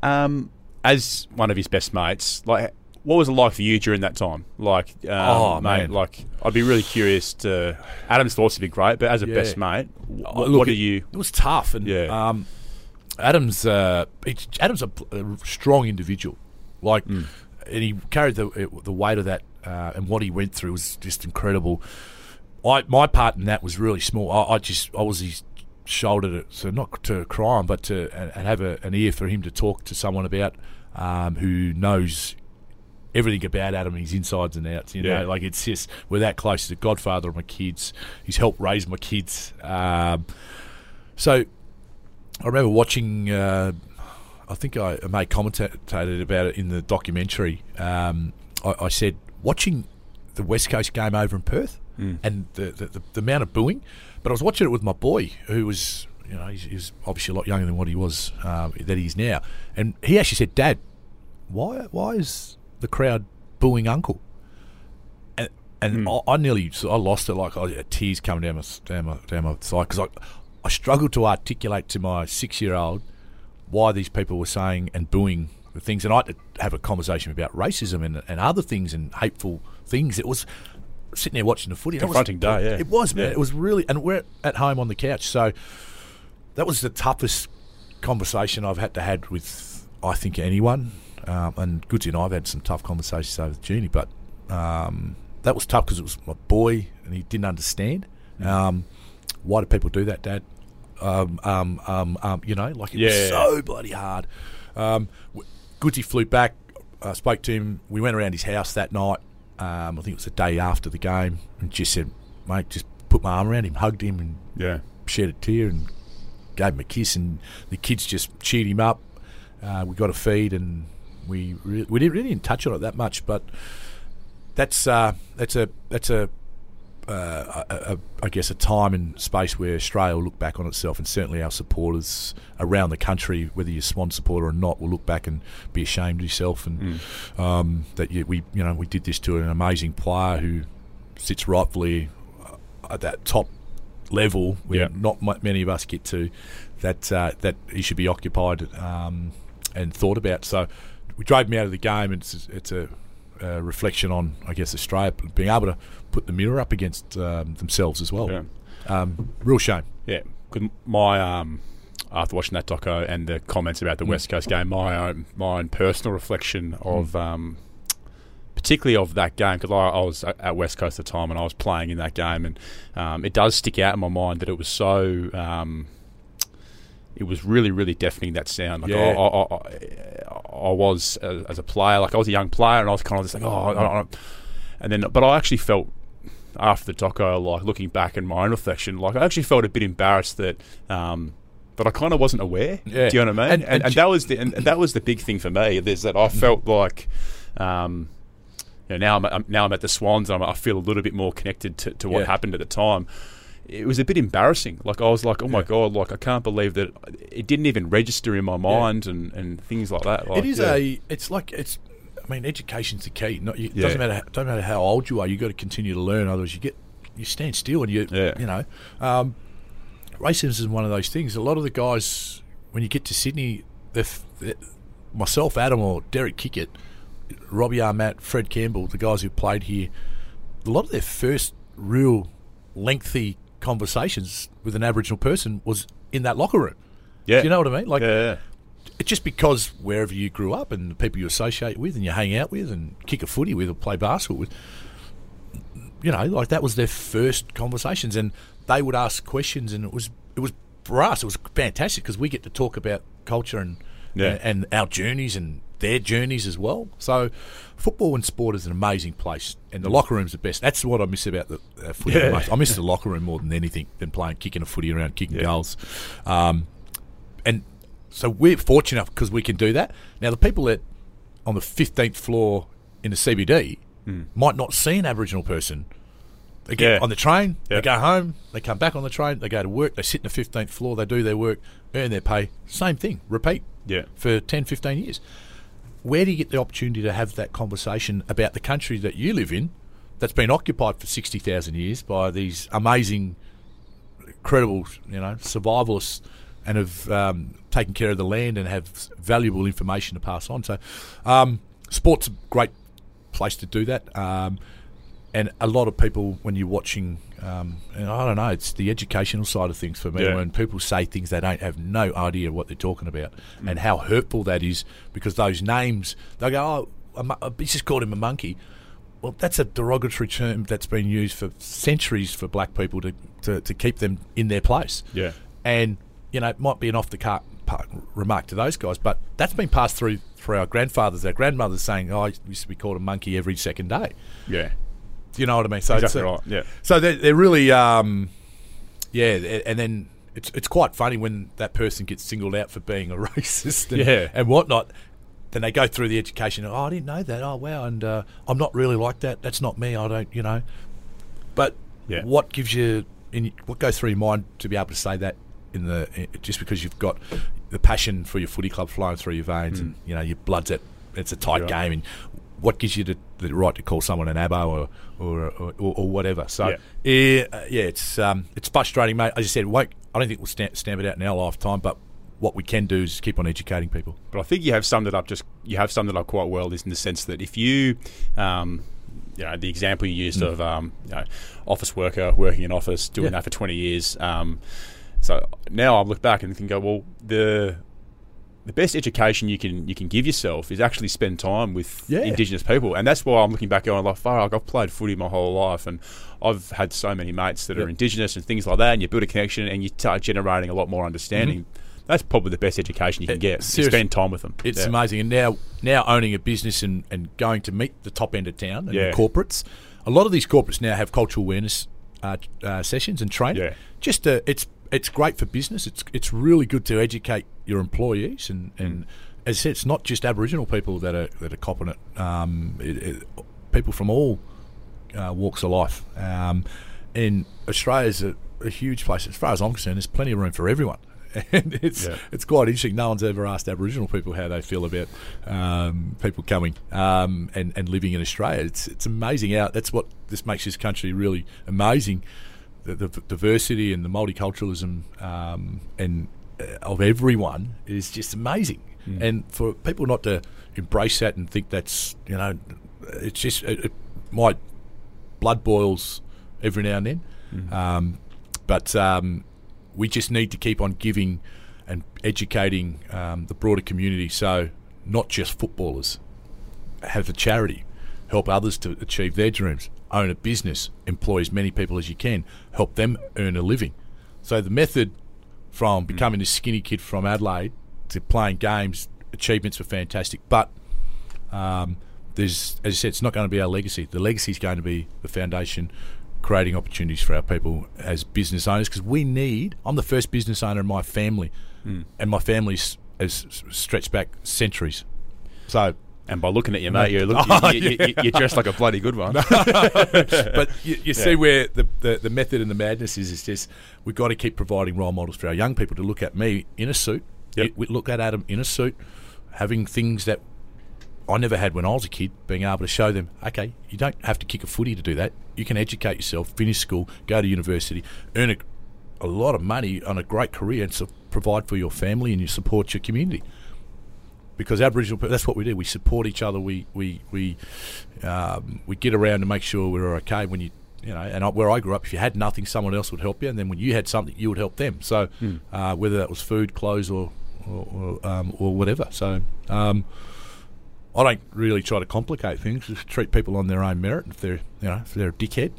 Um, as one of his best mates, like what was it like for you during that time? Like, um, oh mate, man, like I'd be really curious to. Adam's thoughts would be great, but as a yeah. best mate, what, oh, look, what are you? It was tough, and yeah. Um, Adam's uh, Adam's a, a, strong individual, like, mm. and he carried the the weight of that, uh, and what he went through was just incredible. I my part in that was really small. I, I just I was his shoulder to so not to cry on, but to and have a, an ear for him to talk to someone about um, who knows everything about Adam, his insides and outs. You know, yeah. like it's just we're that close. He's the godfather of my kids. He's helped raise my kids. Um, so I remember watching. Uh, I think I, made commentated about it in the documentary. Um, I, I, said watching the West Coast game over in Perth mm. and the, the, the amount of booing. But I was watching it with my boy, who was you know he's, he's obviously a lot younger than what he was uh, that he is now, and he actually said, "Dad, why why is the crowd booing Uncle? And and Mm. I, I nearly I lost it. Like I tears coming down my down my, down my side because I I struggled to articulate to my six year old why these people were saying and booing the things, and I had to have a conversation about racism and, and other things and hateful things. It was sitting there watching the footy. it was- Confronting day, yeah. It was, man. Yeah. It was really, and we're at home on the couch, so that was the toughest conversation I've had to had with I think anyone. Um, and Goodsy and I've had some tough conversations over the Genie, but um, that was tough because it was my boy and he didn't understand. Mm. Um, why do people do that, Dad? Um, um, um, um, you know, like it Yeah. was so bloody hard. Um, w- Goodsy flew back. I spoke to him. We went around his house that night. Um, I think it was the day after the game, and just said, "Mate, just put my arm around him, hugged him, and Yeah. shed a tear and gave him a kiss, and the kids just cheered him up. Uh, we got a feed, and we re- we didn't really didn't touch on it that much, but that's uh, that's a that's a, uh, a, a I guess a time and space where Australia will look back on itself, and certainly our supporters around the country, whether you're a Swan supporter or not, will look back and be ashamed of yourself, and um, that you, we you know we did this to an amazing player who sits rightfully uh, at that top level where Yeah. not many of us get to, that uh, that he should be occupied um, and thought about. So we drove him out of the game, and it's, it's a, a reflection on, I guess, Australia being able to put the mirror up against um, themselves as well. Yeah. Um, real shame. Yeah, 'cause my um, after watching that doco and the comments about the West Coast game, my own my own personal reflection of um, particularly of that game because I, I was at West Coast at the time and I was playing in that game, and um, it does stick out in my mind that it was so. It was really, really deafening that sound. Like Yeah. I, I, I, I was uh, as a player, like I was a young player, and I was kind of just like, oh, I don't, don't. and then, but I actually felt after the doco, like looking back in my own reflection, like I actually felt a bit embarrassed that um, that I kind of wasn't aware. Yeah. Do you know what I mean? And- And, and and, that was the and, that was the big thing for me is that I felt like. Um, you know, now I'm, I'm now I'm at the Swans. I feel a little bit more connected to, to what Yeah. happened at the time. It was a bit embarrassing. Like I was like, oh my Yeah. god, like I can't believe that it didn't even register in my mind and, and things like that. Like, it is yeah. a. It's like it's. I mean, education's the key. Not, you, it Yeah. doesn't matter. Doesn't matter how old you are. You have got to continue to learn. Otherwise, you get you stand still and you. Yeah. You know, um, racism is one of those things. A lot of the guys, when you get to Sydney, they're, they're- myself, Adam, or Derek Kickett, Robbie Ahmat, Fred Campbell, the guys who played here, a lot of their first real lengthy conversations with an Aboriginal person was in that locker room. yeah. Do you know what I mean? Like, yeah, yeah. it's just because wherever you grew up and the people you associate with and you hang out with and kick a footy with or play basketball with, you know, like that was their first conversations, and they would ask questions, and it was it was for us it was fantastic because we get to talk about culture and Yeah. and, our journeys and their journeys as well. So, football and sport is an amazing place, and the locker room's the best. That's what I miss about the uh, footy. the most. I miss the locker room more than anything than playing, kicking a footy around, kicking Yeah. goals. Um, and so we're fortunate enough because we can do that. Now, the people that on the 15th floor in the CBD might not see an Aboriginal person. They get. Yeah. on the train, Yeah. they go home, they come back on the train, they go to work, they sit in the 15th floor, they do their work, earn their pay. Same thing, repeat Yeah. for 10, 15 years. Where do you get the opportunity to have that conversation about the country that you live in that's been occupied for 60,000 years by these amazing, incredible, you know, survivalists and have um, taken care of the land and have valuable information to pass on. So, um, sport's a great place to do that. Um, and a lot of people, when you're watching, um, and I don't know, it's the educational side of things for me. Yeah. When people say things they don't have no idea what they're talking about, and how hurtful that is, because those names they go, oh, a he just called him a monkey. Well, that's a derogatory term that's been used for centuries for black people to, to, to keep them in their place. Yeah. And, you know, it might be an off the cart remark to those guys, but that's been passed through for our grandfathers, our grandmothers saying, oh, I used to be called a monkey every second day. Yeah. Do you know what I mean? So Exactly right. Yeah. So they're, they're really, um, yeah, and then it's it's quite funny when that person gets singled out for being a racist and, Yeah. and whatnot. Then they go through the education. Oh, I didn't know that. Oh, wow. And uh, I'm not really like that. That's not me. I don't, you know. But Yeah. what gives you, in, what goes through your mind to be able to say that in the, i- just because you've got the passion for your footy club flowing through your veins and, you know, your blood's at it's a tight game, and what gives you the, the, right to call someone an abo or or, or, or whatever? So yeah, yeah, uh, yeah it's um, it's frustrating, mate. As I said, won't, I don't think we'll stamp, stamp it out in our lifetime, but what we can do is keep on educating people. But I think you have summed it up. Just you have summed it up quite well. Is in the sense that if you um, you know the example you used mm. of um, you know, office worker working in office doing yeah. that for 20 years um, so now I look back and can go well the the best education you can you can give yourself is actually spend time with yeah. Indigenous people, and that's why I'm looking back going like, far I've played footy my whole life, and I've had so many mates that yep. are Indigenous and things like that, and you build a connection and you start generating a lot more understanding. Mm-hmm. That's probably the best education you can get. Spend time with them. It's yeah. amazing, and now now owning a business and, and going to meet the top end of town and yeah. corporates. A lot of these corporates now have cultural awareness uh, uh, sessions and training. Just uh, it's it's great for business. It's it's really good to educate your employees and, and as I said, it's not just Aboriginal people that are that are copping it. Um, it, it people from all uh, walks of life. Um, and Australia's a, a huge place. As far as I'm concerned, there's plenty of room for everyone. and it's yeah. it's quite interesting. No one's ever asked Aboriginal people how they feel about um, people coming um, and and living in Australia. It's it's amazing. Out that's what this makes this country really amazing the, the diversity and the multiculturalism um, and uh, of everyone is just amazing. Mm. And for people not to embrace that and think that's you know, it's just it, it might blood boils every now and then, mm. um, but um, we just need to keep on giving and educating um, the broader community. So not just footballers have a charity, help others to achieve their dreams own a business, employ as many people as you can, help them earn a living. So the method from mm. becoming this skinny kid from Adelaide to playing games, achievements were fantastic, but um, there's, as I said, it's not going to be our legacy. The legacy is going to be the foundation creating opportunities for our people as business owners because we need. I'm the first business owner in my family, mm. and my family's has stretched back centuries. So and by looking at you, mate, you look, oh, you, you, you're dressed like a bloody good one. but you, you see where the, the, the, method and the madness is. Is just we've got to keep providing role models for our young people to look at me in a suit. Yep. We look at Adam in a suit, having things that I never had when I was a kid. Being able to show them, okay, you don't have to kick a footy to do that. You can educate yourself, finish school, go to university, earn a, a lot of money on a great career, and so provide for your family and you support your community because Aboriginal people, that's what we do. We support each other. We we we um, we get around to make sure we're okay. When you you know, and where I grew up, if you had nothing, someone else would help you, and then when you had something, you would help them. So mm. uh, whether that was food, clothes, or or, or, um, or whatever. So um, I don't really try to complicate things. Just treat people on their own merit. If they're you know if they're a dickhead,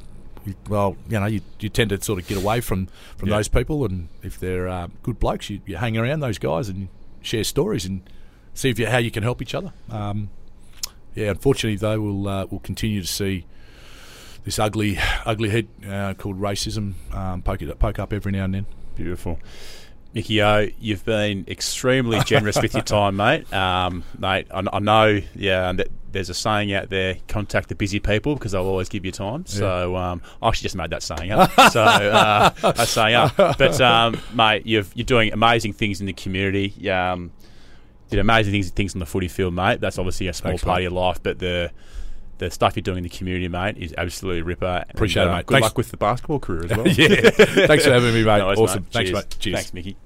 well, you know, you, you tend to sort of get away from, from yeah. those people, and if they're uh, good blokes, you, you hang around those guys and share stories and see if you, how you can help each other. Um, yeah, unfortunately though, we'll uh, we'll continue to see this ugly ugly head uh, called racism um, poke it poke up every now and then. Beautiful. Mickey O, you've been extremely generous with your time, mate. Um, mate, I, I, know, yeah, there's a saying out there: contact the busy people because they'll always give you time. Yeah. So um, I actually just made that saying up. so uh, I saying up, but um, mate, you are doing amazing things in the community. Um, did amazing things things on the footy field, mate. That's obviously a small Thanks, part mate. of your life, but the the stuff you're doing in the community, mate, is absolutely ripper. Appreciate and, uh, it, mate. Good Thanks. luck with the basketball career as well. yeah. Thanks for having me, mate. No, awesome. Mate. Thanks, mate. Cheers. Thanks, Mickey.